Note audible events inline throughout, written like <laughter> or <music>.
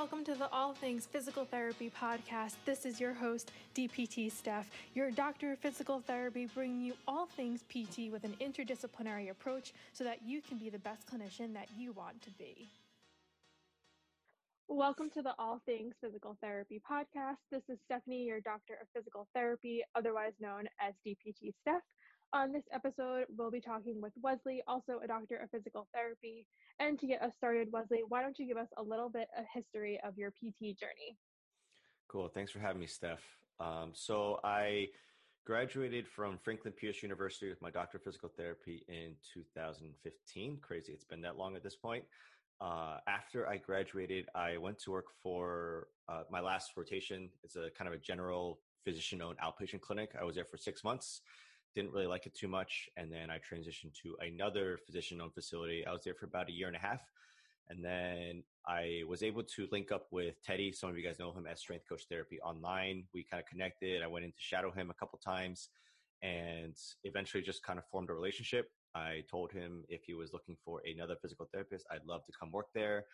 Welcome to the All Things Physical Therapy podcast. This is your host, DPT Steph, your doctor of physical therapy, bringing you all things PT with an interdisciplinary approach so that you can be the best clinician that you want to be. Welcome to the All Things Physical Therapy podcast. This is Stephanie, your doctor of physical therapy, otherwise known as DPT Steph. On this episode, we'll be talking with Wesley, also a doctor of physical therapy. And to get us started, Wesley, why don't you give us a little bit of history of your PT journey? Cool. Thanks for having me, Steph. Um, so I graduated from Franklin Pierce University with my doctor of physical therapy in 2015. Crazy, it's been that long at this point. Uh, after I graduated, I went to work for uh, my last rotation. It's a kind of a general physician owned outpatient clinic. I was there for six months didn't really like it too much. And then I transitioned to another physician owned facility. I was there for about a year and a half. And then I was able to link up with Teddy. Some of you guys know him as Strength Coach Therapy online. We kind of connected. I went in to shadow him a couple times and eventually just kind of formed a relationship. I told him if he was looking for another physical therapist, I'd love to come work there.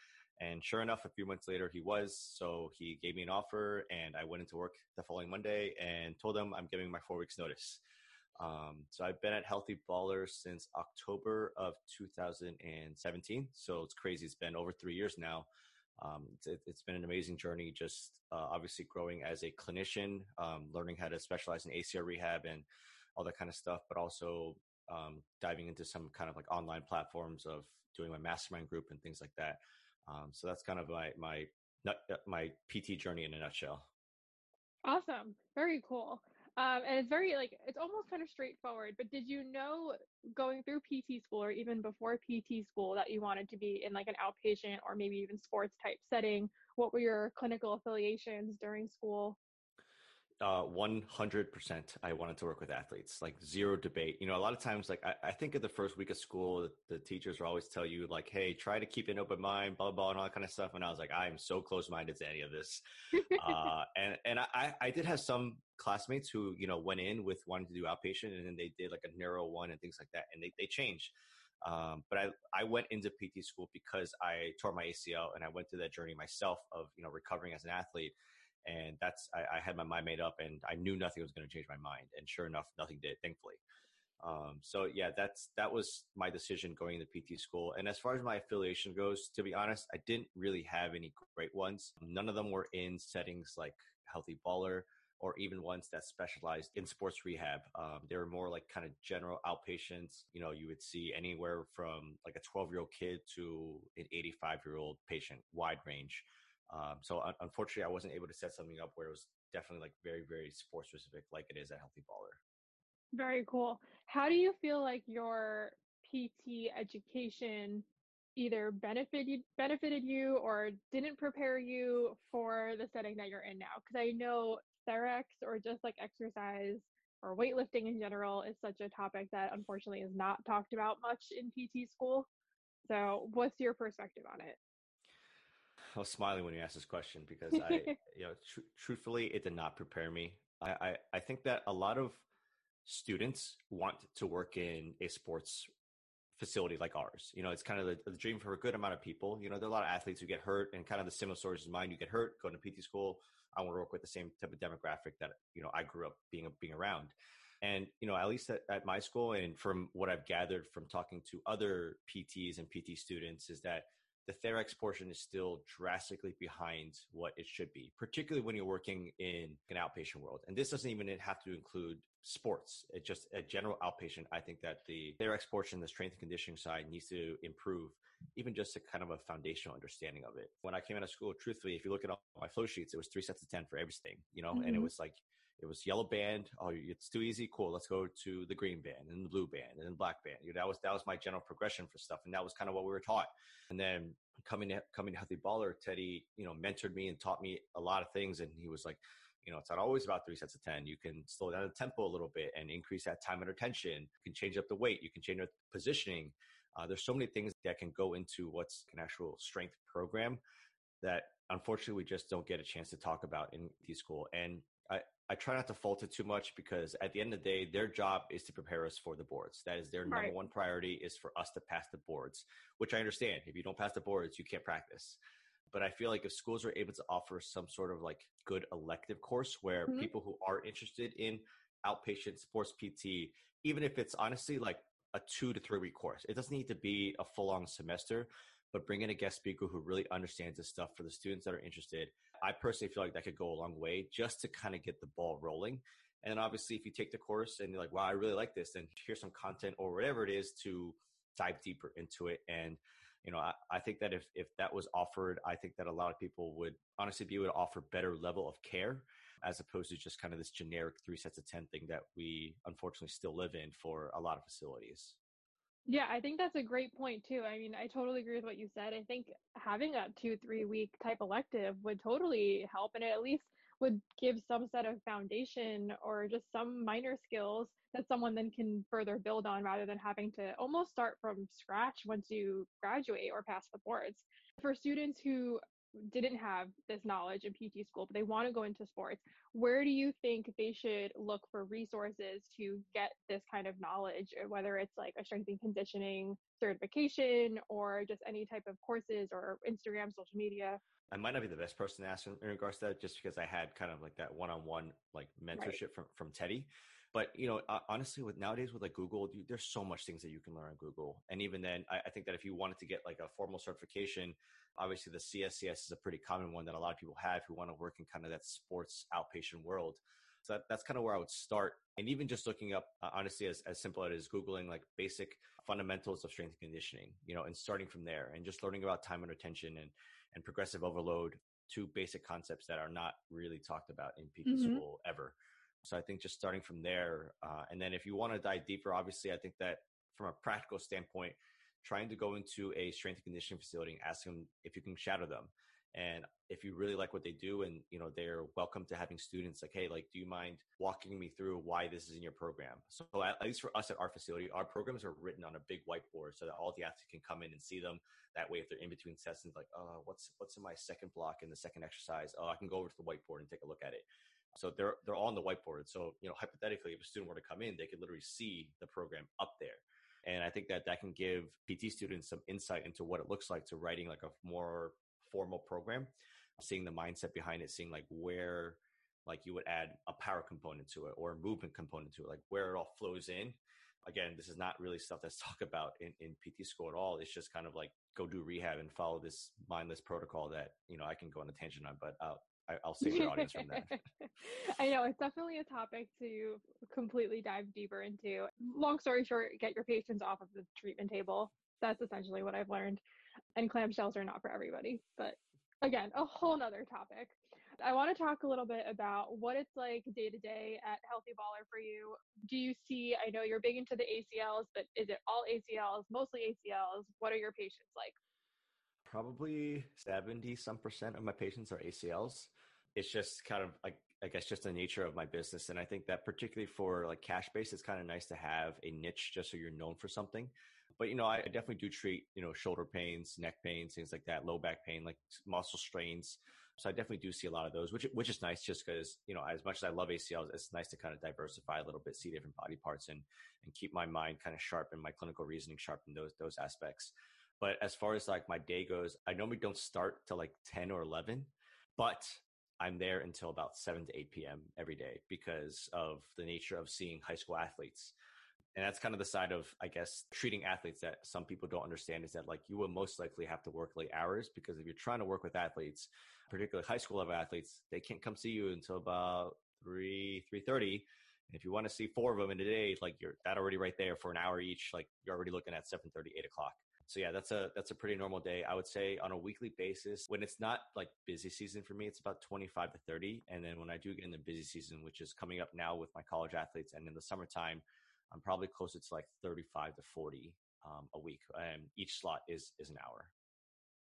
And sure enough, a few months later, he was. So he gave me an offer, and I went into work the following Monday and told him I'm giving my four weeks' notice. Um, so I've been at Healthy Baller since October of 2017. So it's crazy. It's been over three years now. Um, it's, it's been an amazing journey, just uh, obviously growing as a clinician, um, learning how to specialize in ACL rehab and all that kind of stuff, but also um, diving into some kind of like online platforms of doing my mastermind group and things like that. Um, so that's kind of my my my PT journey in a nutshell. Awesome, very cool. Um, and it's very like it's almost kind of straightforward. But did you know going through PT school or even before PT school that you wanted to be in like an outpatient or maybe even sports type setting? What were your clinical affiliations during school? Uh, 100% I wanted to work with athletes, like zero debate. You know, a lot of times, like I, I think of the first week of school, the, the, teachers will always tell you like, Hey, try to keep an open mind, blah, blah, blah, and all that kind of stuff. And I was like, I am so close minded to any of this. <laughs> uh, and, and I, I did have some classmates who, you know, went in with wanting to do outpatient and then they did like a neuro one and things like that. And they, they changed. Um, but I, I went into PT school because I tore my ACL and I went through that journey myself of, you know, recovering as an athlete and that's I, I, had my mind made up and i knew nothing was going to change my mind and sure enough nothing did thankfully um, so yeah that's that was my decision going to pt school and as far as my affiliation goes to be honest i didn't really have any great ones none of them were in settings like healthy baller or even ones that specialized in sports rehab. Um, they were more like kind of general outpatients. You know, you would see anywhere from like a 12 year old kid to an 85 year old patient, wide range. Um, so un- unfortunately, I wasn't able to set something up where it was definitely like very, very sports specific, like it is at Healthy Baller. Very cool. How do you feel like your PT education either benefited benefited you or didn't prepare you for the setting that you're in now? Because I know TherEx or just like exercise or weightlifting in general is such a topic that unfortunately is not talked about much in PT school. So, what's your perspective on it? I was smiling when you asked this question because I, <laughs> you know, tr- truthfully, it did not prepare me. I, I, I think that a lot of students want to work in a sports facility like ours. You know, it's kind of the, the, dream for a good amount of people. You know, there are a lot of athletes who get hurt and kind of the similar stories as mine. You get hurt, go to PT school. I want to work with the same type of demographic that, you know, I grew up being, being around. And, you know, at least at, at my school and from what I've gathered from talking to other PTs and PT students is that the TherEx portion is still drastically behind what it should be, particularly when you're working in an outpatient world. And this doesn't even have to include sports. It's just a general outpatient. I think that the TherEx portion, the strength and conditioning side needs to improve, even just a kind of a foundational understanding of it. When I came out of school, truthfully, if you look at all my flow sheets, it was three sets of 10 for everything, you know, mm-hmm. and it mm-hmm. was like, it was yellow band. Oh, it's too easy. Cool. Let's go to the green band and the blue band and the black band. You know, that was, that was my general progression for stuff. And that was kind of what we were taught. And then coming to, coming to Healthy Baller, Teddy, you know, mentored me and taught me a lot of things. And he was like, you know, it's not always about three sets of 10. You can slow down the tempo a little bit and increase that time under tension. You can change up the weight. You can change the positioning. Uh, there's so many things that can go into what's an actual strength program that unfortunately we just don't get a chance to talk about in T school. And I, try not to fault it too much because at the end of the day, their job is to prepare us for the boards. That is their right. number one priority is for us to pass the boards, which I understand. If you don't pass the boards, you can't practice. But I feel like if schools are able to offer some sort of like good elective course where mm-hmm. people who are interested in outpatient sports PT, even if it's honestly like a two to three week course, it doesn't need to be a full on semester, but bring in a guest speaker who really understands this stuff for the students that are interested. I personally feel like that could go a long way just to kind of get the ball rolling. And obviously, if you take the course and you're like, wow, I really like this, then here's some content or whatever it is to dive deeper into it. And, you know, I, I think that if, if that was offered, I think that a lot of people would honestly be able to offer better level of care as opposed to just kind of this generic three sets of 10 thing that we unfortunately still live in for a lot of facilities. Yeah, I think that's a great point too. I mean, I totally agree with what you said. I think having a two, three week type elective would totally help and it at least would give some set of foundation or just some minor skills that someone then can further build on rather than having to almost start from scratch once you graduate or pass the boards. For students who didn't have this knowledge in PT school, but they want to go into sports, where do you think they should look for resources to get this kind of knowledge, uh, whether it's like a strength and conditioning certification or just any type of courses or Instagram, social media? I might not be the best person to ask in, regards to that, just because I had kind of like that one-on-one like mentorship right. from from Teddy. But you know, honestly, with nowadays with like Google, you, there's so much things that you can learn on Google. And even then, I, I, think that if you wanted to get like a formal certification, obviously the CSCS is a pretty common one that a lot of people have who want to work in kind of that sports outpatient world. So that, that's kind of where I would start. And even just looking up, uh, honestly, as, as simple as Googling like basic fundamentals of strength and conditioning, you know, and starting from there and just learning about time under tension and and progressive overload, two basic concepts that are not really talked about in PT mm-hmm. school ever. So I think just starting from there, uh, and then if you want to dive deeper, obviously, I think that from a practical standpoint, trying to go into a strength and conditioning facility and ask them if you can shadow them. And if you really like what they do and you know they're welcome to having students like, hey, like, do you mind walking me through why this is in your program? So at, least for us at our facility, our programs are written on a big whiteboard so that all the athletes can come in and see them. That way, if they're in between sessions, like, oh, what's what's in my second block in the second exercise? Oh, I can go over to the whiteboard and take a look at it. So they're they're all on the whiteboard. So you know, hypothetically, if a student were to come in, they could literally see the program up there. And I think that that can give PT students some insight into what it looks like to writing like a more formal program, seeing the mindset behind it, seeing like where like you would add a power component to it or a movement component to it, like where it all flows in. Again, this is not really stuff that's <laughs> talked about in, in PT school at all. It's just kind of like go do rehab and follow this mindless protocol that, you know, I can go on a tangent on, but uh, I, will save the audience from that. <laughs> I know it's definitely a topic to completely dive deeper into. Long story short, get your patients off of the treatment table. That's essentially what I've learned. And clamshells are not for everybody, but again, a whole nother topic. I want to talk a little bit about what it's like day to day at Healthy Baller for you. Do you see, I know you're big into the ACLs, but is it all ACLs, mostly ACLs? What are your patients like? Probably 70 some percent of my patients are ACLs. It's just kind of like, I guess, just the nature of my business. And I think that particularly for like cash base, it's kind of nice to have a niche just so you're known for something. But, you know, I definitely do treat, you know, shoulder pains, neck pains, things like that, low back pain, like muscle strains. So I definitely do see a lot of those, which which is nice just because, you know, as much as I love ACLs, it's nice to kind of diversify a little bit, see different body parts and and keep my mind kind of sharp and my clinical reasoning sharp in those those aspects. But as far as like my day goes, I normally don't start till like 10 or 11, but I'm there until about 7 to 8 p.m. every day because of the nature of seeing high school athletes. And that's kind of the side of, I guess, treating athletes that some people don't understand is that like you will most likely have to work late hours because if you're trying to work with athletes, particularly high school level athletes, they can't come see you until about 3, 3.30. And if you want to see four of them in a day, like you're that already right there for an hour each, like you're already looking at 7.30, 8 o'clock. So yeah, that's a that's a pretty normal day. I would say on a weekly basis, when it's not like busy season for me, it's about 25 to 30. And then when I do get in the busy season, which is coming up now with my college athletes and in the summertime, I'm probably closer to like 35 to 40 um, a week. And each slot is is an hour.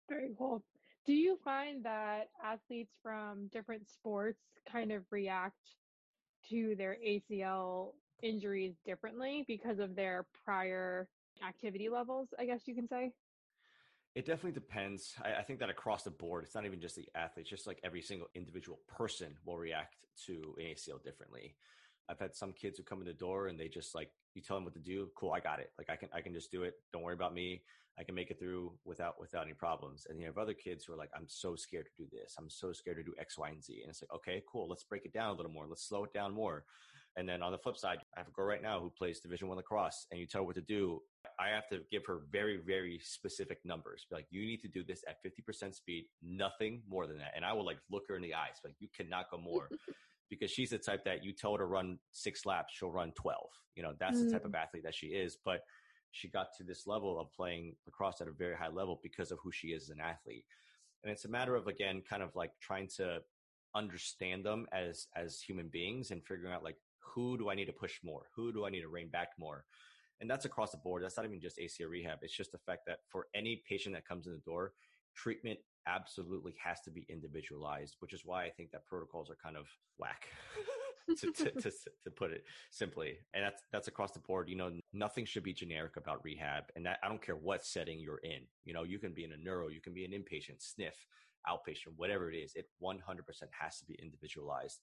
Very cool. Do you find that athletes from different sports kind of react to their ACL injuries differently because of their prior activity levels, I guess you can say? It definitely depends. I, I, think that across the board, it's not even just the athletes, just like every single individual person will react to an ACL differently. I've had some kids who come in the door and they just like you tell them what to do. Cool, I got it. Like I can I can just do it. Don't worry about me. I can make it through without without any problems. And you have other kids who are like, I'm so scared to do this. I'm so scared to do X, Y, and Z. And it's like, okay, cool. Let's break it down a little more. Let's slow it down more. And then on the flip side, I have a girl right now who plays Division One lacrosse, and you tell her what to do. I have to give her very, very specific numbers. Be like, you need to do this at 50% speed, nothing more than that. And I will like look her in the eyes, like, you cannot go more. <laughs> because she's the type that you tell her to run six laps, she'll run 12. You know, that's mm. the type of mm. athlete that she is. But she got to this level of playing lacrosse at a very high level because of who she is as an athlete. And it's a matter of, again, kind of like trying to understand them as as human beings and figuring out like who do I need to push more? Who do I need to rein back more? And that's across the board. That's not even just ACL rehab. It's just the fact that for any patient that comes in the door, treatment absolutely has to be individualized, which is why I think that protocols are kind of whack. <laughs> to, to, to, to, put it simply. And that's, that's across the board. You know, nothing should be generic about rehab. And that, I don't care what setting you're in. You know, you can be in a neuro, you can be an inpatient, SNF, outpatient, whatever it is. It 100% has to be individualized.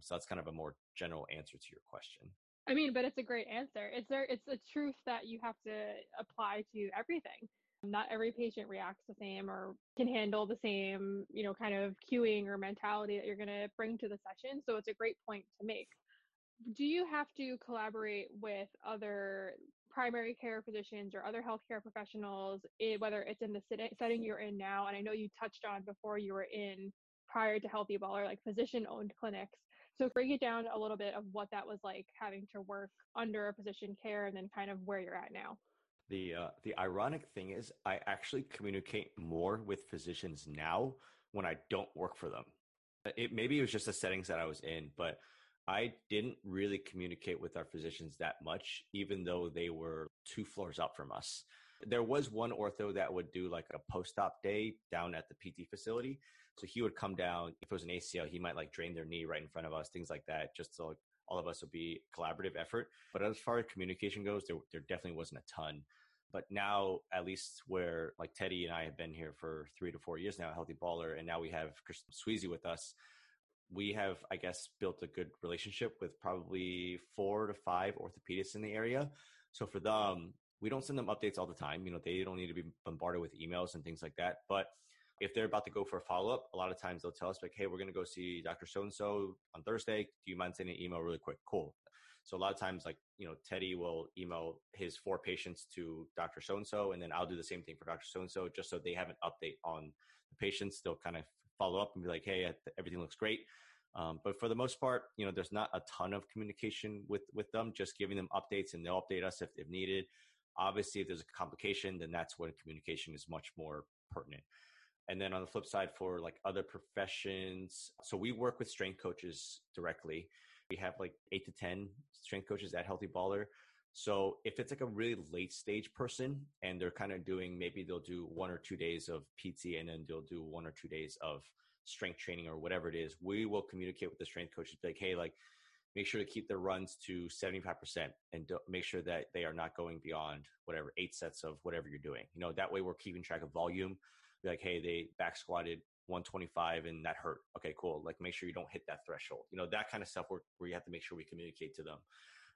So that's kind of a more general answer to your question. I mean, but it's a great answer. It's there. It's a truth that you have to apply to everything. Not every patient reacts the same or can handle the same, you know, kind of cueing or mentality that you're going to bring to the session. So it's a great point to make. Do you have to collaborate with other primary care physicians or other healthcare professionals, eh, whether it's in the setting you're in now? And I know you touched on before you were in prior to Healthy Baller, like physician owned clinics. So break it down a little bit of what that was like having to work under a physician care and then kind of where you're at now. The uh, the ironic thing is I actually communicate more with physicians now when I don't work for them. It maybe it was just the settings that I was in, but I didn't really communicate with our physicians that much, even though they were two floors up from us. There was one ortho that would do like a post-op day down at the PT facility. So he would come down. If it was an ACL, he might like drain their knee right in front of us, things like that, just so all of us would be collaborative effort. But as far as communication goes, there, there definitely wasn't a ton. But now, at least where like Teddy and I have been here for three to four years now, Healthy Baller, and now we have Chris Sweezy with us. We have, I guess, built a good relationship with probably four to five orthopedists in the area. So for them, we don't send them updates all the time. You know, they don't need to be bombarded with emails and things like that. But if they're about to go for a follow up, a lot of times they'll tell us like, "Hey, we're going to go see Dr. So and So on Thursday. Do you mind sending an email really quick?" Cool. So a lot of times, like you know, Teddy will email his four patients to Dr. So and So, and then I'll do the same thing for Dr. So and So, just so they have an update on the patients. They'll kind of follow up and be like, "Hey, everything looks great." Um, but for the most part, you know, there's not a ton of communication with with them. Just giving them updates, and they'll update us if, if needed. Obviously, if there's a complication, then that's when communication is much more pertinent. And then on the flip side, for like other professions, so we work with strength coaches directly. We have like eight to 10 strength coaches at Healthy Baller. So if it's like a really late stage person and they're kind of doing, maybe they'll do one or two days of PT and then they'll do one or two days of strength training or whatever it is, we will communicate with the strength coaches, like, hey, like, make sure to keep their runs to 75% and make sure that they are not going beyond whatever eight sets of whatever you're doing. You know, that way we're keeping track of volume be like, hey, they back squatted 125 and that hurt. Okay, cool. Like make sure you don't hit that threshold. You know, that kind of stuff where, where you have to make sure we communicate to them.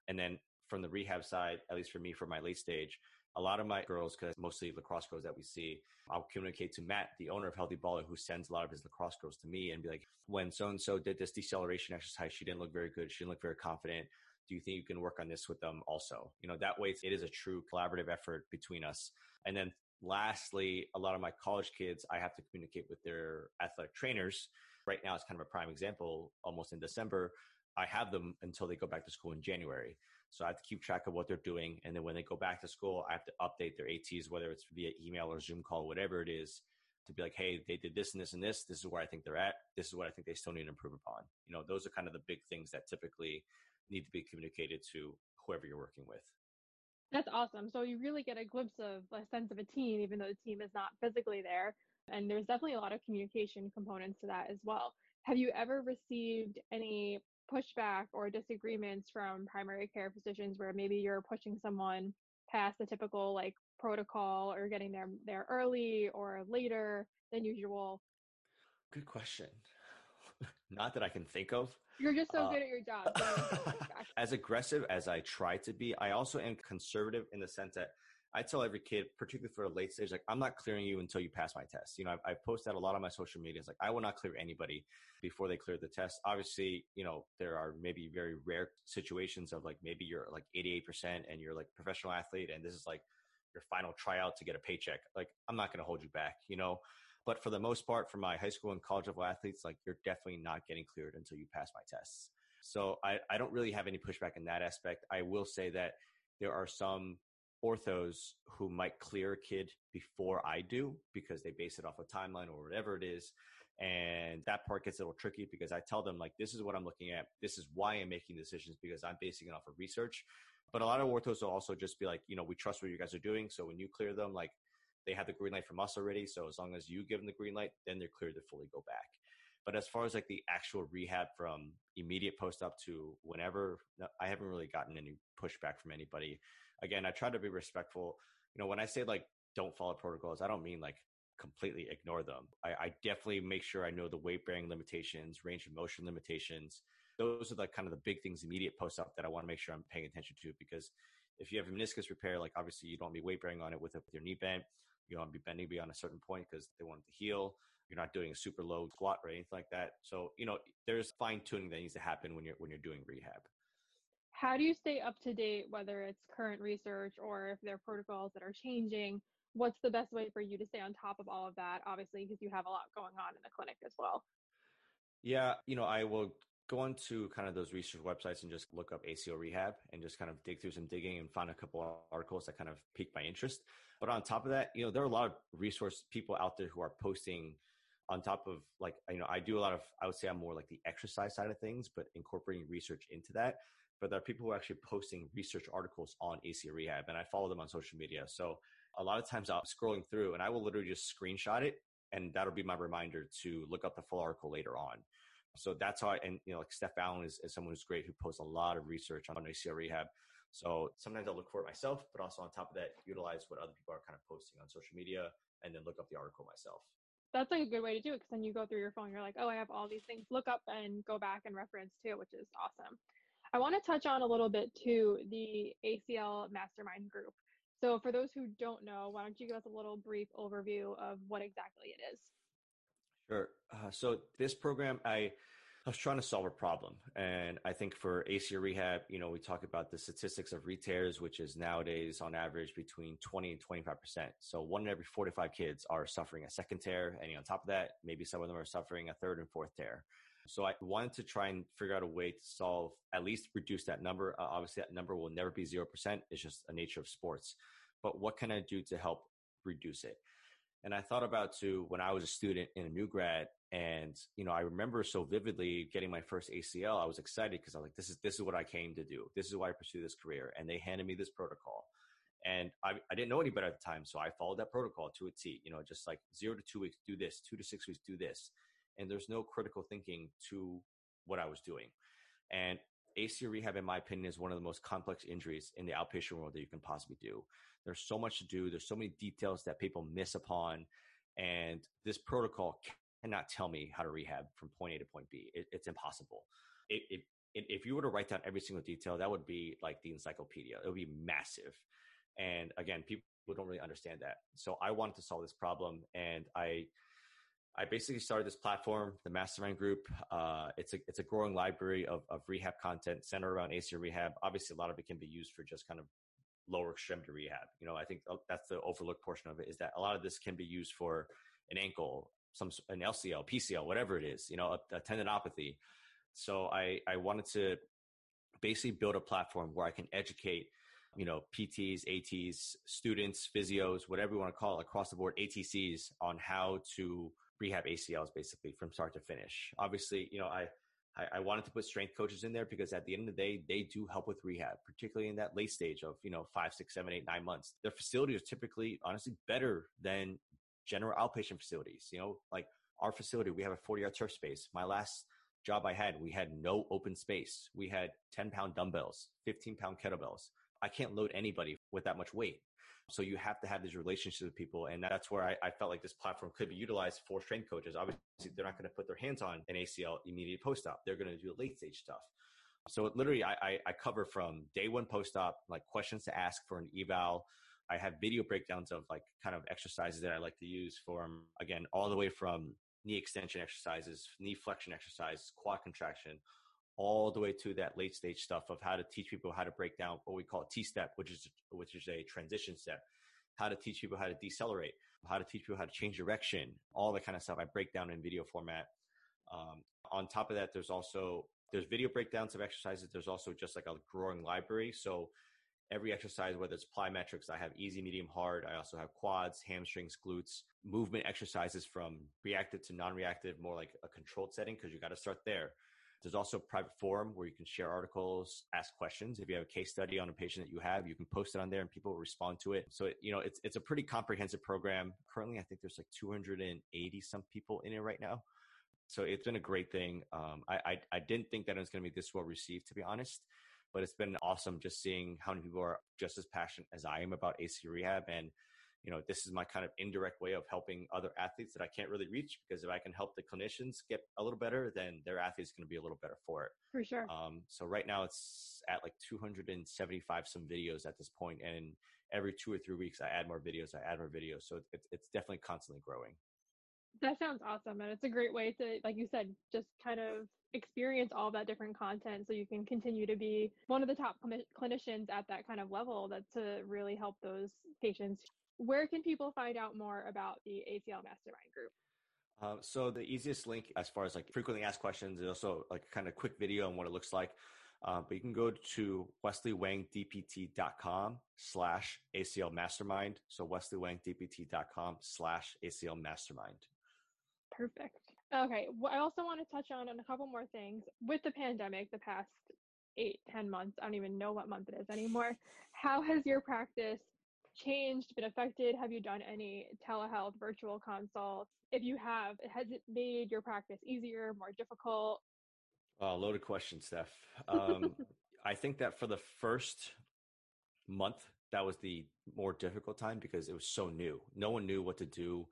And then from the rehab side, at least for me, for my late stage, a lot of my girls, because mostly lacrosse girls that we see, I'll communicate to Matt, the owner of Healthy Baller, who sends a lot of his lacrosse girls to me and be like, when so and so did this deceleration exercise, she didn't look very good. She didn't look very confident. Do you think you can work on this with them also? You know, that way it is a true collaborative effort between us. And then lastly, a lot of my college kids, I have to communicate with their athletic trainers. Right now, it's kind of a prime example. Almost in December, I have them until they go back to school in January. So I have to keep track of what they're doing. And then when they go back to school, I have to update their ATs, whether it's via email or Zoom call, whatever it is, to be like, hey, they did this and this and this. This is where I think they're at. This is what I think they still need to improve upon. You know, those are kind of the big things that typically need to be communicated to whoever you're working with. That's awesome. So you really get a glimpse of a sense of a team, even though the team is not physically there. And there's definitely a lot of communication components to that as well. Have you ever received any pushback or disagreements from primary care physicians where maybe you're pushing someone past the typical like protocol or getting them there early or later than usual? Good question. Not that I can think of. You're just so uh, good at your job. <laughs> as aggressive as I try to be, I also am conservative in the sense that I tell every kid, particularly for a late stage, like I'm not clearing you until you pass my test. You know, I've, I've posted a lot on my social media. It's like I will not clear anybody before they clear the test. Obviously, you know, there are maybe very rare situations of like maybe you're like 88% and you're like professional athlete and this is like your final tryout to get a paycheck. Like I'm not going to hold you back, you know. But for the most part, for my high school and college level athletes, like you're definitely not getting cleared until you pass my tests. So I, I don't really have any pushback in that aspect. I will say that there are some orthos who might clear a kid before I do because they base it off a timeline or whatever it is. And that part gets a little tricky because I tell them, like, this is what I'm looking at. This is why I'm making decisions because I'm basing it off of research. But a lot of orthos will also just be like, you know, we trust what you guys are doing. So when you clear them, like, they have the green light from us already. So as long as you give them the green light, then they're clear to fully go back. But as far as like the actual rehab from immediate post-op to whenever, I haven't really gotten any pushback from anybody again, I try to be respectful. You know, when I say like don't follow protocols, I don't mean like completely ignore them. I, I definitely make sure I know the weight bearing limitations, range of motion limitations. Those are the kind of the big things immediate post-op that I want to make sure I'm paying attention to because if you have a meniscus repair, like obviously you don't be weight bearing on it with, with your knee bent. You don't be bending beyond a certain point because they want to heal. You're not doing a super low squat or anything like that. So, you know, there's fine tuning that needs to happen when you're when you're doing rehab how do you stay up to date, whether it's current research or if there are protocols that are changing? What's the best way for you to stay on top of all of that? Obviously, because you have a lot going on in the clinic as well. Yeah, you know, I will go into kind of those research websites and just look up ACL rehab and just kind of dig through some digging and find a couple of articles that kind of pique my interest. But on top of that, you know, there are a lot of resource people out there who are posting on top of like, you know, I do a lot of, I would say I'm more like the exercise side of things, but incorporating research into that but there are people who are actually posting research articles on ACL rehab, and I follow them on social media. So a lot of times I'm scrolling through and I will literally just screenshot it, and that'll be my reminder to look up the full article later on. So that's how I, and you know, like Steph Allen is, is someone who's great who posts a lot of research on ACL rehab. So sometimes I'll look for it myself, but also on top of that, utilize what other people are kind of posting on social media and then look up the article myself. That's like a good way to do it because then you go through your phone, you're like, oh, I have all these things, look up and go back and reference too, which is awesome. I want to touch on a little bit to the ACL Mastermind Group. So, for those who don't know, why don't you give us a little brief overview of what exactly it is? Sure. Uh, so, this program, I, I was trying to solve a problem. And I think for ACL rehab, you know, we talk about the statistics of re-tears, which is nowadays on average between 20 and 25%. So one in every 45 kids are suffering a second tear. And on top of that, maybe some of them are suffering a third and fourth tear. So I wanted to try and figure out a way to solve, at least reduce that number. Uh, obviously, that number will never be 0%. It's just a nature of sports. But what can I do to help reduce it? And I thought about to when I was a student in a new grad, and you know, I remember so vividly getting my first ACL. I was excited because I was like, "This is this is what I came to do. This is why I pursue this career." And they handed me this protocol, and I, I didn't know any better at the time, so I followed that protocol to a T. You know, just like zero to two weeks, do this. Two to six weeks, do this and there's no critical thinking to what I was doing. And ACL rehab, in my opinion, is one of the most complex injuries in the outpatient world that you can possibly do. There's so much to do. There's so many details that people miss upon. And this protocol cannot tell me how to rehab from point A to point B. It, it's impossible. It, it, if you were to write down every single detail, that would be like the encyclopedia. It would be massive. And again, people don't really understand that. So I wanted to solve this problem. And I, I basically started this platform, the Mastermind Group. Uh, it's a it's a growing library of, of rehab content centered around ACL rehab. Obviously, a lot of it can be used for just kind of lower extremity rehab. You know, I think that's the overlooked portion of it is that a lot of this can be used for an ankle, some an LCL, PCL, whatever it is. You know, a, a tendinopathy. So I I wanted to basically build a platform where I can educate you know, PTs, ATs, students, physios, whatever you want to call it, across the board, ATCs on how to rehab ACLs basically from start to finish. Obviously, you know, I, I, wanted to put strength coaches in there because at the end of the day, they do help with rehab, particularly in that late stage of, you know, five, six, seven, eight, nine months. Their facilities are typically, honestly, better than general outpatient facilities. You know, like our facility, we have a 40 yard turf space. My last job I had, we had no open space. We had 10 pound dumbbells, 15 pound kettlebells, I can't load anybody with that much weight. So you have to have these relationships with people. And that's where I, I felt like this platform could be utilized for strength coaches. Obviously, they're not going to put their hands on an ACL immediate post op. They're going to do late stage stuff. So literally, I, I, I cover from day one post op, like questions to ask for an eval. I have video breakdowns of like kind of exercises that I like to use for, again, all the way from knee extension exercises, knee flexion exercises, quad contraction, all the way to that late stage stuff of how to teach people how to break down what we call T step, which is which is a transition step, how to teach people how to decelerate, how to teach people how to change direction, all that kind of stuff. I break down in video format. Um, on top of that, there's also there's video breakdowns of exercises. There's also just like a growing library. So every exercise, whether it's plyometrics, I have easy, medium, hard. I also have quads, hamstrings, glutes, movement exercises from reactive to non-reactive, more like a controlled setting because you got to start there. There's also a private forum where you can share articles, ask questions. If you have a case study on a patient that you have, you can post it on there and people will respond to it. So, it, you know, it's, it's a pretty comprehensive program. Currently, I think there's like 280 some people in it right now. So it's been a great thing. Um, I, I, I didn't think that it was going to be this well received, to be honest but it's been awesome just seeing how many people are just as passionate as I am about AC rehab. And, you know, this is my kind of indirect way of helping other athletes that I can't really reach because if I can help the clinicians get a little better, then their athletes going to be a little better for it. For sure. Um, so right now it's at like 275 some videos at this point, and every two or three weeks I add more videos. I add more videos, so it's it's definitely constantly growing. That sounds awesome. And it's a great way to, like you said, just kind of experience all that different content so you can continue to be one of the top cl- clinicians at that kind of level that to really help those patients. Where can people find out more about the ACL Mastermind group? Uh, so the easiest link as far as like frequently asked questions is also like kind of quick video on what it looks like. Uh, but you can go to wesleywangdpt.com slash ACL mastermind. So wesleywangdpt.com slash ACL mastermind. Perfect. Okay. Well, I also want to touch on, on a couple more things. With the pandemic, the past eight, ten months, I don't even know what month it is anymore. How has your practice changed, been affected? Have you done any telehealth virtual consults? If you have, has it made your practice easier, more difficult? Oh, loaded question, Steph. <laughs> Um, I think that for the first month, that was the more difficult time because it was so new. No one knew what to do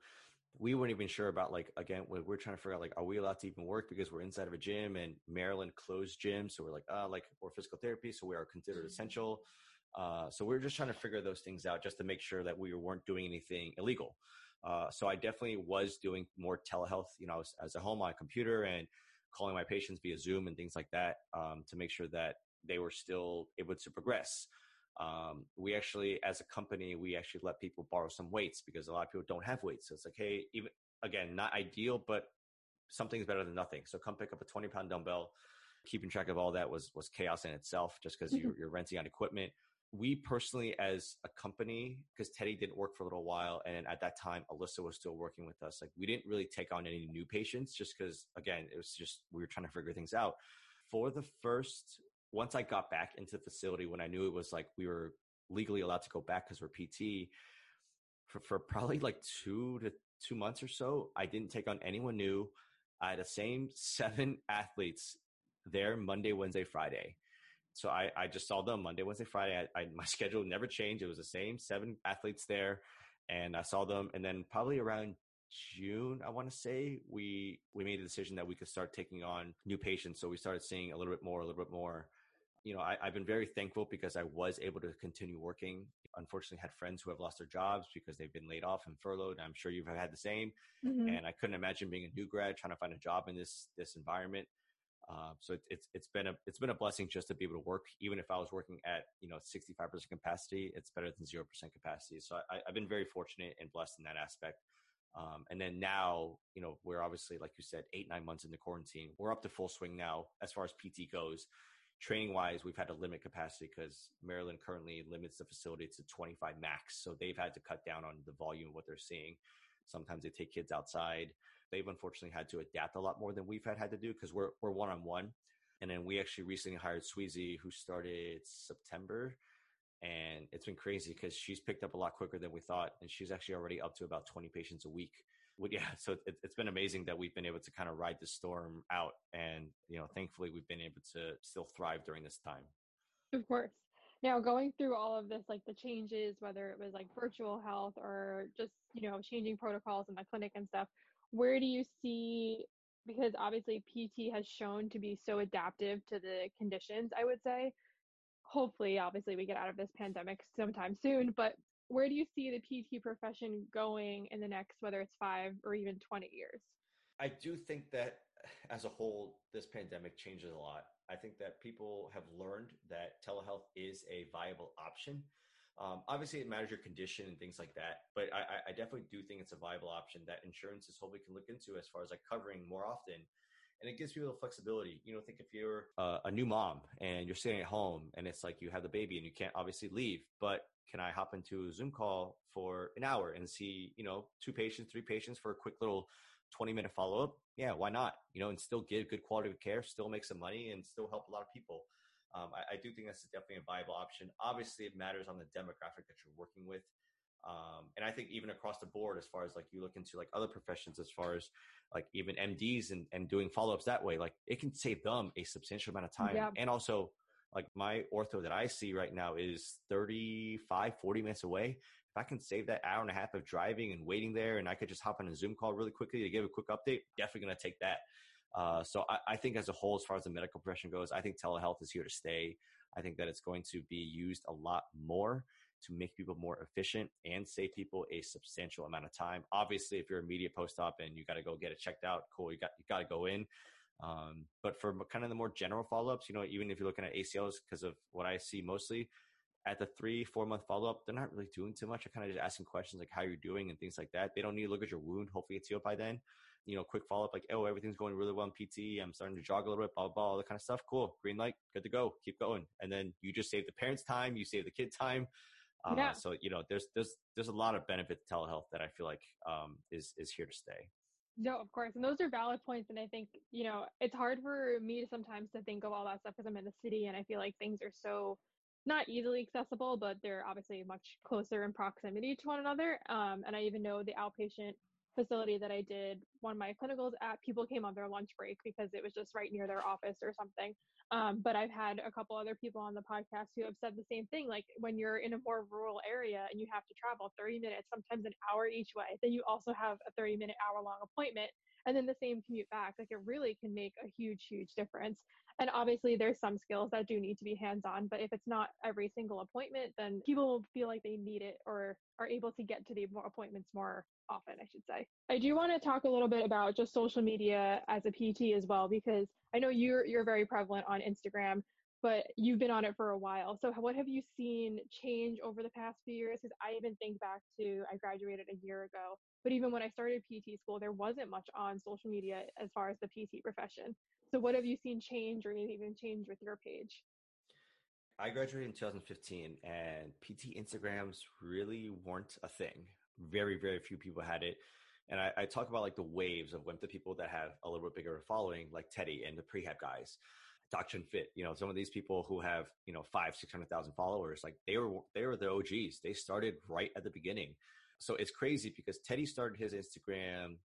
we weren't even sure about like again we we're trying to figure out like are we allowed to even work because we're inside of a gym and Maryland closed gyms so we're like ah uh, like we're physical therapy so we are considered mm-hmm. essential. Uh, so we are just trying to figure those things out just to make sure that we weren't doing anything illegal. Uh, so I definitely was doing more telehealth you know as, as a home on a computer and calling my patients via Zoom and things like that um, to make sure that they were still able to progress um, we actually, as a company, we actually let people borrow some weights because a lot of people don't have weights. So it's like, hey, even again, not ideal, but something's better than nothing. So come pick up a 20 pound dumbbell. Keeping track of all that was was chaos in itself, just because you're, <laughs> you're renting on equipment. We personally, as a company, because Teddy didn't work for a little while, and at that time Alyssa was still working with us. Like we didn't really take on any new patients, just because again, it was just we were trying to figure things out. For the first once I got back into the facility, when I knew it was like we were legally allowed to go back because we're PT, for, for probably like two to two months or so, I didn't take on anyone new. I had the same <laughs> seven athletes there Monday, Wednesday, Friday. So I, I just saw them Monday, Wednesday, Friday. I, I, my <laughs> schedule never changed. It was the same seven athletes there, and I saw them. And then probably around June, I want to say we we made a decision that we could start taking on new patients. So we started seeing a little bit more, a little bit more you know, I, have been very thankful because I was able to continue working. Unfortunately, had friends who have lost their jobs because they've been laid off and furloughed. I'm sure you've had the same. Mm-hmm. And I couldn't imagine being a new grad trying to find a job in this this environment. Uh, so it, it's it's been a it's been a blessing just to be able to work, even if I was working at you know 65% capacity. It's better than zero percent capacity. So I, have been very fortunate and blessed in that aspect. Um, and then now, you know, we're obviously, like you said, eight, nine months into quarantine. We're up to full swing now as far as PT goes training wise, we've had to limit capacity because Maryland currently limits the facility to 25 max. So they've had to cut down on the volume of what they're seeing. Sometimes they take kids outside. They've unfortunately had to adapt a lot more than we've had, had to do because we're we're one on one. And then we actually recently hired Sweezy, who started September, and it's been crazy because she's picked up a lot quicker than we thought, and she's actually already up to about 20 patients a week yeah, so it, has been amazing that we've been able to kind of ride the storm out, and you know, thankfully, we've been able to still thrive during this time. Of course. Now, going through all of this, like the changes, whether it was like virtual health or just, you know, changing protocols in the clinic and stuff, where do you see, because obviously PT has shown to be so adaptive to the conditions, I would say. Hopefully, obviously, we get out of this pandemic sometime soon, but where do you see the PT profession going in the next, whether it's five or even 20 years? I do think that as a whole, this pandemic changes a lot. I think that people have learned that telehealth is a viable option. Um, obviously, it matters your condition and things like that, but I, I, definitely do think it's a viable option that insurances hopefully can look into as far as like covering more often. And it gives people flexibility. You know, think if you're uh, a new mom and you're sitting at home and it's like you have the baby and you can't obviously leave, but can I hop into a Zoom call for an hour and see, you know, two patients, three patients for a quick little 20 minute follow up, yeah, why not? You know, and still give good quality of care, still make some money, and still help a lot of people. Um, I, I, do think that's definitely a viable option. Obviously, it matters on the demographic that you're working with. Um, and I think even across the board, as far as like you look into like other professions, as far as like even MDs and, and doing follow ups that way, like it can save them a substantial amount of time. Yeah. And also, like my ortho that I see right now is 35, 40 minutes away if I can save that hour and a half of driving and waiting there, and I could just hop on a Zoom call really quickly to give a quick update, definitely going to take that. Uh, so I, I, think as a whole, as far as the medical profession goes, I think telehealth is here to stay. I think that it's going to be used a lot more to make people more efficient and save people a substantial amount of time. Obviously, if you're a media post-op and you got to go get it checked out, cool, you got you got to go in. Um, but for kind of the more general follow-ups, you know, even if you're looking at ACLs, because of what I see mostly, at the three, four month follow up, they're not really doing too much. I kind of just asking questions like how you're doing and things like that. They don't need to look at your wound. Hopefully it's healed by then. You know, quick follow up like, oh, everything's going really well in PT. I'm starting to jog a little bit, blah, blah, blah, all that kind of stuff. Cool. Green light. Good to go. Keep going. And then you just save the parents time. You save the kid time. Uh, yeah. So, you know, there's, there's, there's a lot of benefit to telehealth that I feel like um, is, is here to stay. No, of course. And those are valid points. And I think, you know, it's hard for me sometimes to think of all that stuff because I'm in the city and I feel like things are so not easily accessible, but they're obviously much closer in proximity to one another. Um, and I even know the outpatient facility that I did one of my clinicals at, people came on their lunch break because it was just right near their office or something. Um, but I've had a couple other people on the podcast who have said the same thing. Like when you're in a more rural area and you have to travel 30 minutes, sometimes an hour each way, then you also have a 30 minute hour long appointment and then the same commute back. Like it really can make a huge, huge difference. And obviously, there's some skills that do need to be hands on, but if it's not every single appointment, then people will feel like they need it or are able to get to the appointments more often, I should say. I do want to talk a little bit about just social media as a PT as well, because I know you're you're very prevalent on Instagram, but you've been on it for a while. So what have you seen change over the past few years? Because I even think back to I graduated a year ago, but even when I started PT school, there wasn't much on social media as far as the PT profession. So what have you seen change or maybe even change with your page? I graduated in 2015 and PT Instagrams really weren't a thing. Very, very few people had it. And I, I talk about like the waves of when the people that have a little bit bigger following, like Teddy and the prehab guys, Doctor Fit, you know, some of these people who have, you know, five, 600,000 followers, like they were, they were the OGs. They started right at the beginning. So it's crazy because Teddy started his Instagram,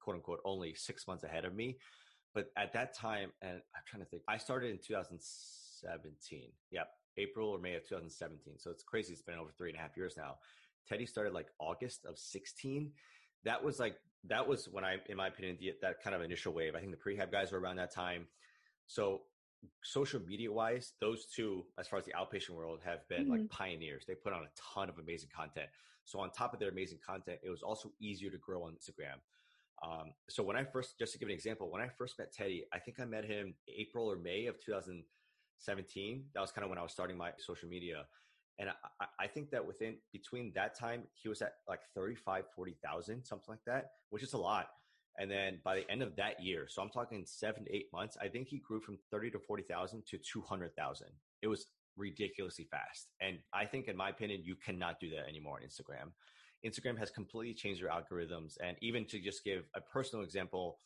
quote unquote, only six months ahead of me. But at that time, and I'm trying to think, I started in 2017. Yep, April or May of 2017. So it's crazy. It's been over three and a half years now. Teddy started like August of 16. That was like, that was when I, in my opinion, the, that kind of initial wave. I think the prehab guys were around that time. So social media wise, those two, as far as the outpatient world, have been mm-hmm. like pioneers. They put on a ton of amazing content. So on top of their amazing content, it was also easier to grow on Instagram. Um, so when I first, just to give an example, when I first met Teddy, I think I met him April or May of 2017. That was kind of when I was starting my social media. And I, I think that within between that time, he was at like 35, 40,000, something like that, which is a lot. And then by the end of that year, so I'm talking seven to eight months, I think he grew from 30 to 40,000 to 200,000. It was ridiculously fast. And I think, in my opinion, you cannot do that anymore on Instagram. Instagram has completely changed their algorithms. And even to just give a personal example,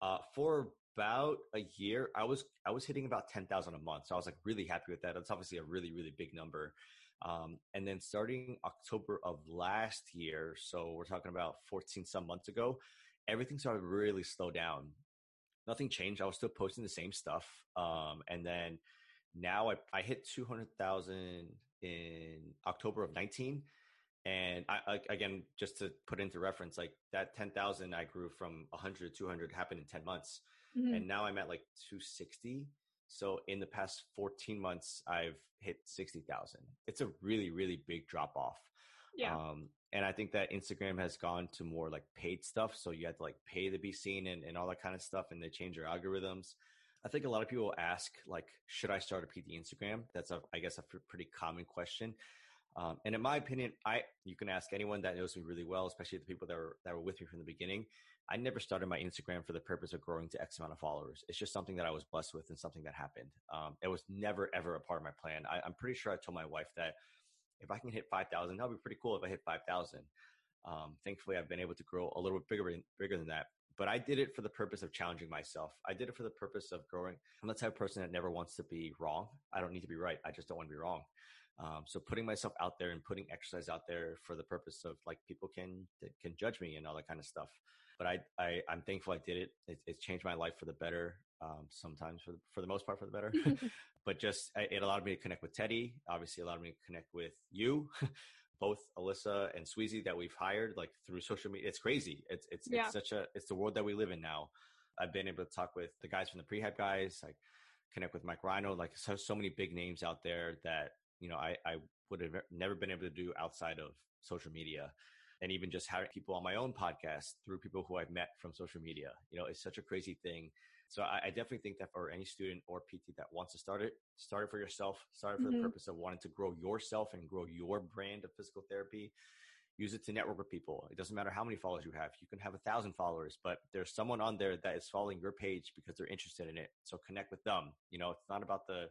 uh, for about a year, I was I was hitting about ten thousand a month. So I was like really happy with that. That's obviously a really really big number. Um, and then starting October of last year, so we're talking about fourteen some months ago, everything started really slow down. Nothing changed. I was still posting the same stuff. Um, and then now I, I hit 200,000 in October of 19. And I, I, again, just to put into reference, like that 10,000 I grew from 100 to 200 happened in 10 months. Mm-hmm. And now I'm at like 260. So in the past 14 months, I've hit 60,000. It's a really, really big drop off. Yeah. Um, and I think that Instagram has gone to more like paid stuff. So you have to like pay to be seen and, and all that kind of stuff. And they change their algorithms. I think a lot of people ask, like, should I start a PT Instagram? That's a, I guess, a pretty common question. Um, and in my opinion, I you can ask anyone that knows me really well, especially the people that were that were with me from the beginning. I never started my Instagram for the purpose of growing to X amount of followers. It's just something that I was blessed with and something that happened. Um, it was never ever a part of my plan. I, am pretty sure I told my wife that if I can hit five thousand, that'll be pretty cool. If I hit five thousand, um, thankfully I've been able to grow a little bit bigger bigger than that. But I did it for the purpose of challenging myself. I did it for the purpose of growing. I'm the type of person that never wants to be wrong. I don't need to be right. I just don't want to be wrong. Um, so putting myself out there and putting exercise out there for the purpose of like people can can judge me and all that kind of stuff. But I, I am thankful I did it. it. It's changed my life for the better. Um, sometimes for the, for the most part for the better, <laughs> <laughs> but just it allowed me to connect with Teddy. Obviously, allowed me to connect with you. <laughs> both Alyssa and Sweezy that we've hired like through social media. It's crazy. It's it's, yeah. it's such a it's the world that we live in now. I've been able to talk with the guys from the prehab guys, like connect with Mike Reinold, like so so many big names out there that you know, I, I would have never been able to do outside of social media. And even just having people on my own podcast through people who I've met from social media, you know, it's such a crazy thing. So I, I definitely think that for any student or PT that wants to start it, start it for yourself, start it for mm-hmm. the purpose of wanting to grow yourself and grow your brand of physical therapy use it to network with people. It doesn't matter how many followers you have. You can have a thousand followers, but there's someone on there that is following your page because they're interested in it. So connect with them. You know, it's not about the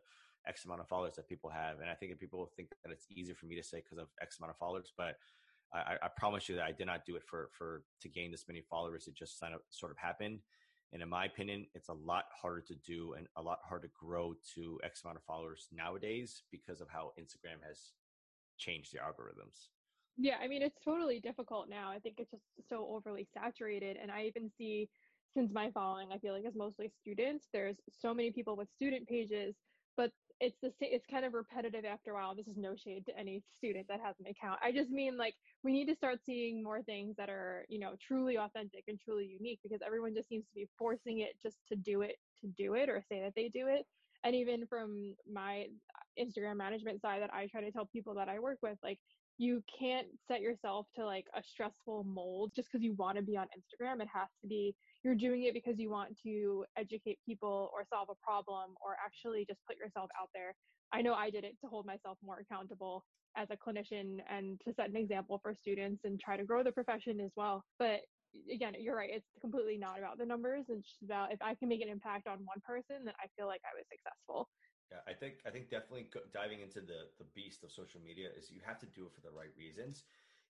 X amount of followers that people have. And I think that people think that it's easier for me to say because of X amount of followers, but I, I, promise you that I did not do it for, for, to gain this many followers. It just sort of happened. And in my opinion, it's a lot harder to do and a lot harder to grow to X amount of followers nowadays because of how Instagram has changed the algorithms. Yeah, I mean, it's totally difficult now. I think it's just so overly saturated. And I even see since my following, I feel like is mostly students, there's so many people with student pages, it's the same it's kind of repetitive after a while. This is no shade to any student that has an account. I just mean like we need to start seeing more things that are you know truly authentic and truly unique because everyone just seems to be forcing it just to do it to do it or say that they do it. And even from my instagram management side that i try to tell people that i work with like you can't set yourself to like a stressful mold just because you want to be on instagram it has to be you're doing it because you want to educate people or solve a problem or actually just put yourself out there. I know I did it to hold myself more accountable as a clinician and to set an example for students and try to grow the profession as well. But again, you're right. It's completely not about the numbers. It's about if I can make an impact on one person, then I feel like I was successful. Yeah, I think I think definitely diving into the the beast of social media is you have to do it for the right reasons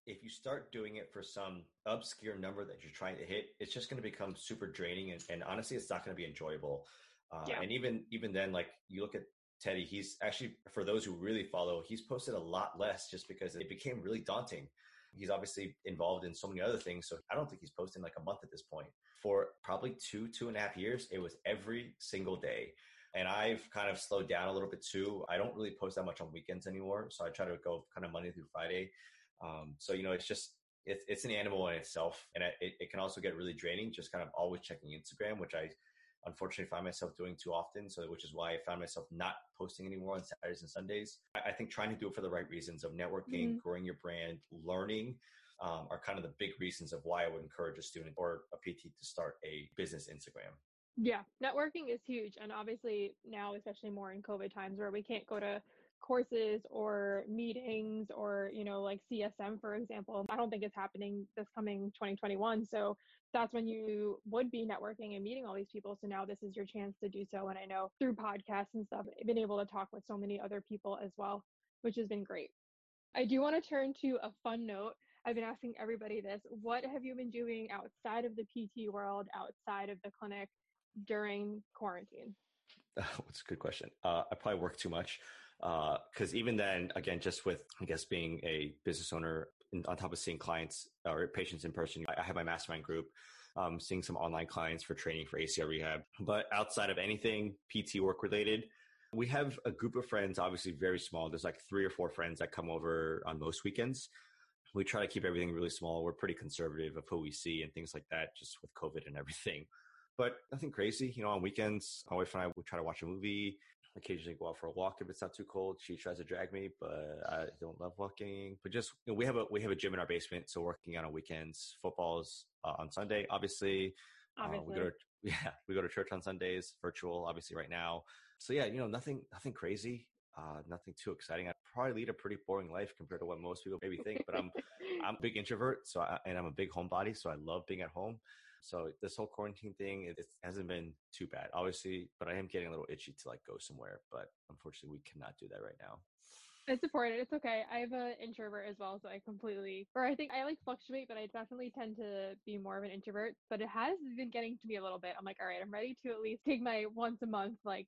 if you start doing it for some obscure number that you're trying to hit, it's just going to become super draining, and, and honestly, it's not going to be enjoyable. Uh, yeah. And even even then, like you look at Teddy, he's actually for those who really follow, he's posted a lot less just because it became really daunting. He's obviously involved in so many other things, so I don't think he's posting like a month at this point. For probably two two and a half years, it was every single day. And I've kind of slowed down a little bit too. I don't really post that much on weekends anymore. So I try to go kind of Monday through Friday. Um, so, you know, it's just, it's, it's an animal in itself. And it, it can also get really draining, just kind of always checking Instagram, which I unfortunately find myself doing too often. So, which is why I found myself not posting anymore on Saturdays and Sundays. I, think trying to do it for the right reasons of networking, mm-hmm. growing your brand, learning. Um, are kind of the big reasons of why I would encourage a student or a PT to start a business Instagram. Yeah, networking is huge. And obviously, now, especially more in COVID times where we can't go to courses or meetings or you know like csm for example i don't think it's happening this coming 2021 so that's when you would be networking and meeting all these people so now this is your chance to do so and i know through podcasts and stuff i've been able to talk with so many other people as well which has been great i do want to turn to a fun note i've been asking everybody this what have you been doing outside of the pt world outside of the clinic during quarantine <laughs> that's a good question. Uh, I probably work too much because uh, even then, again, just with I guess being a business owner, on top of seeing clients or patients in person, I, I have my mastermind group. Um, seeing some online clients for training for ACL rehab, but outside of anything PT work related, We have a group of friends, obviously very small. There's like three or four friends that come over on most weekends. We try to keep everything really small. We're pretty conservative of who we see and things like that, just with COVID and everything. But nothing crazy. You know, on weekends, my wife and I would try to watch a movie, occasionally go out for a walk if it's not too cold. She tries to drag me, but I don't love walking. But just you know, we have a we have a gym in our basement, so working out on weekends. Football's uh, on Sunday, obviously. Obviously. Uh, we go to <laughs> yeah, we go to church on Sundays, virtual, obviously right now. So yeah, you know, nothing nothing crazy. Uh, nothing too exciting. I probably lead a pretty boring life compared to what most people maybe think. But I'm <laughs> I'm a big introvert, so I, and I'm a big homebody, so I love being at home. So this whole quarantine thing, it, it, hasn't been too bad, obviously, but I am getting a little itchy to like go somewhere. But unfortunately, we cannot do that right now. It's important. It's okay. I have an introvert as well, so I completely, or I think I like fluctuate, but I definitely tend to be more of an introvert. But it has been getting to me a little bit. I'm like, all right, I'm ready to at least take my once a month like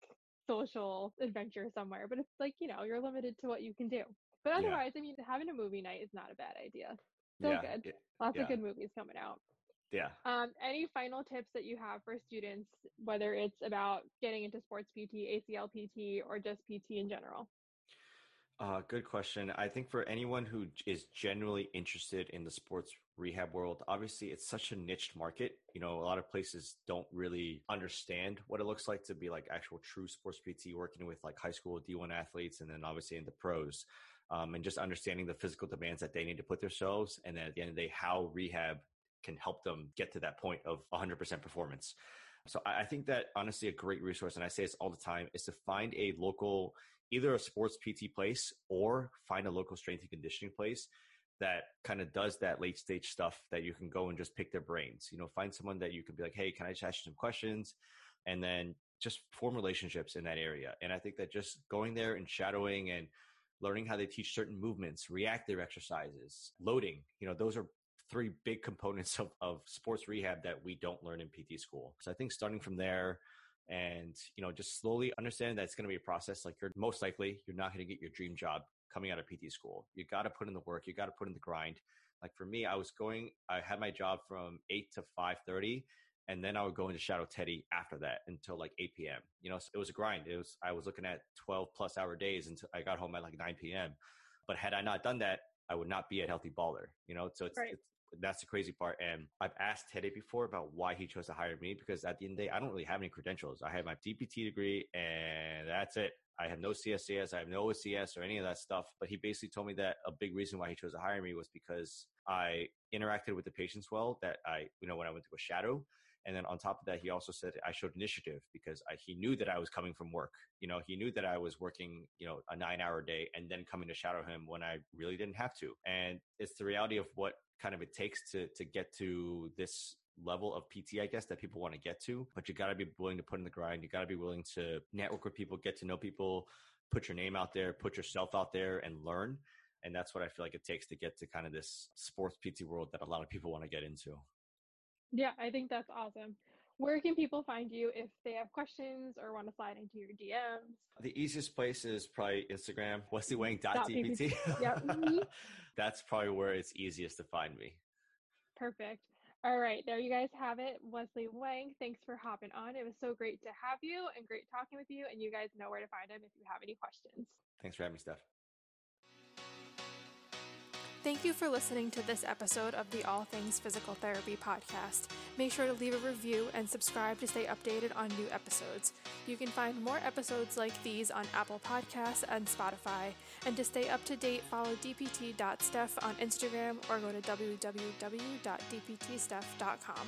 social adventure somewhere. But it's like, you know, you're limited to what you can do. But otherwise, yeah. I mean, having a movie night is not a bad idea. Still yeah, good. Lots yeah. of good movies coming out. Yeah. Um, any final tips that you have for students, whether it's about getting into sports PT, ACL PT, or just PT in general? Uh, good question. I think for anyone who is genuinely interested in the sports rehab world, obviously it's such a niche market. You know, a lot of places don't really understand what it looks like to be like actual true sports PT working with like high school D1 athletes and then obviously in the pros. Um, and just understanding the physical demands that they need to put themselves. And then at the end of the day, how rehab can help them get to that point of 100% performance. So I think that honestly, a great resource, and I say this all the time, is to find a local, either a sports PT place or find a local strength and conditioning place that kind of does that late stage stuff that you can go and just pick their brains. You know, find someone that you can be like, hey, can I just ask you some questions? And then just form relationships in that area. And I think that just going there and shadowing and learning how they teach certain movements, reactive exercises, loading, you know, those are three big components of, of sports rehab that we don't learn in PT school. So I think starting from there and, you know, just slowly understanding that it's going to be a process. Like you're most likely, you're not going to get your dream job coming out of PT school. You got to put in the work. You got to put in the grind. Like for me, I was going, I had my job from eight to 530 and then I would go into Shadow Teddy after that until like 8 p.m. You know, so it was a grind. It was I was looking at 12 plus hour days until I got home at like 9 p.m. But had I not done that, I would not be a healthy baller. You know, so it's, right. it's that's the crazy part. And I've asked Teddy before about why he chose to hire me because at the end of the day, I don't really have any credentials. I have my DPT degree and that's it. I have no CSCS, I have no OCS or any of that stuff. But he basically told me that a big reason why he chose to hire me was because I interacted with the patients well, that I, you know, when I went to a shadow. And then on top of that, he also said I showed initiative because I, he knew that I was coming from work. You know, he knew that I was working, you know, a nine hour day and then coming to shadow him when I really didn't have to. And it's the reality of what kind of it takes to to get to this level of PT, I guess, that people want to get to. But you got to be willing to put in the grind. You got to be willing to network with people, get to know people, put your name out there, put yourself out there, and learn. And that's what I feel like it takes to get to kind of this sports PT world that a lot of people want to get into. Yeah, I think that's awesome. Where can people find you if they have questions or want to slide into your DMs? The easiest place is probably Instagram, wesleyWang.dpt. <laughs> Yep. Mm-hmm. That's probably where it's easiest to find me. Perfect. All right, there you guys have it. Wesley Wang, thanks for hopping on. It was so great to have you and great talking with you. And you guys know where to find him if you have any questions. Thanks for having me, Steph. Thank you for listening to this episode of the All Things Physical Therapy podcast. Make sure to leave a review and subscribe to stay updated on new episodes. You can find more episodes like these on Apple Podcasts and Spotify. And to stay up to date, follow dpt.steph on Instagram or go to www.dptsteph.com.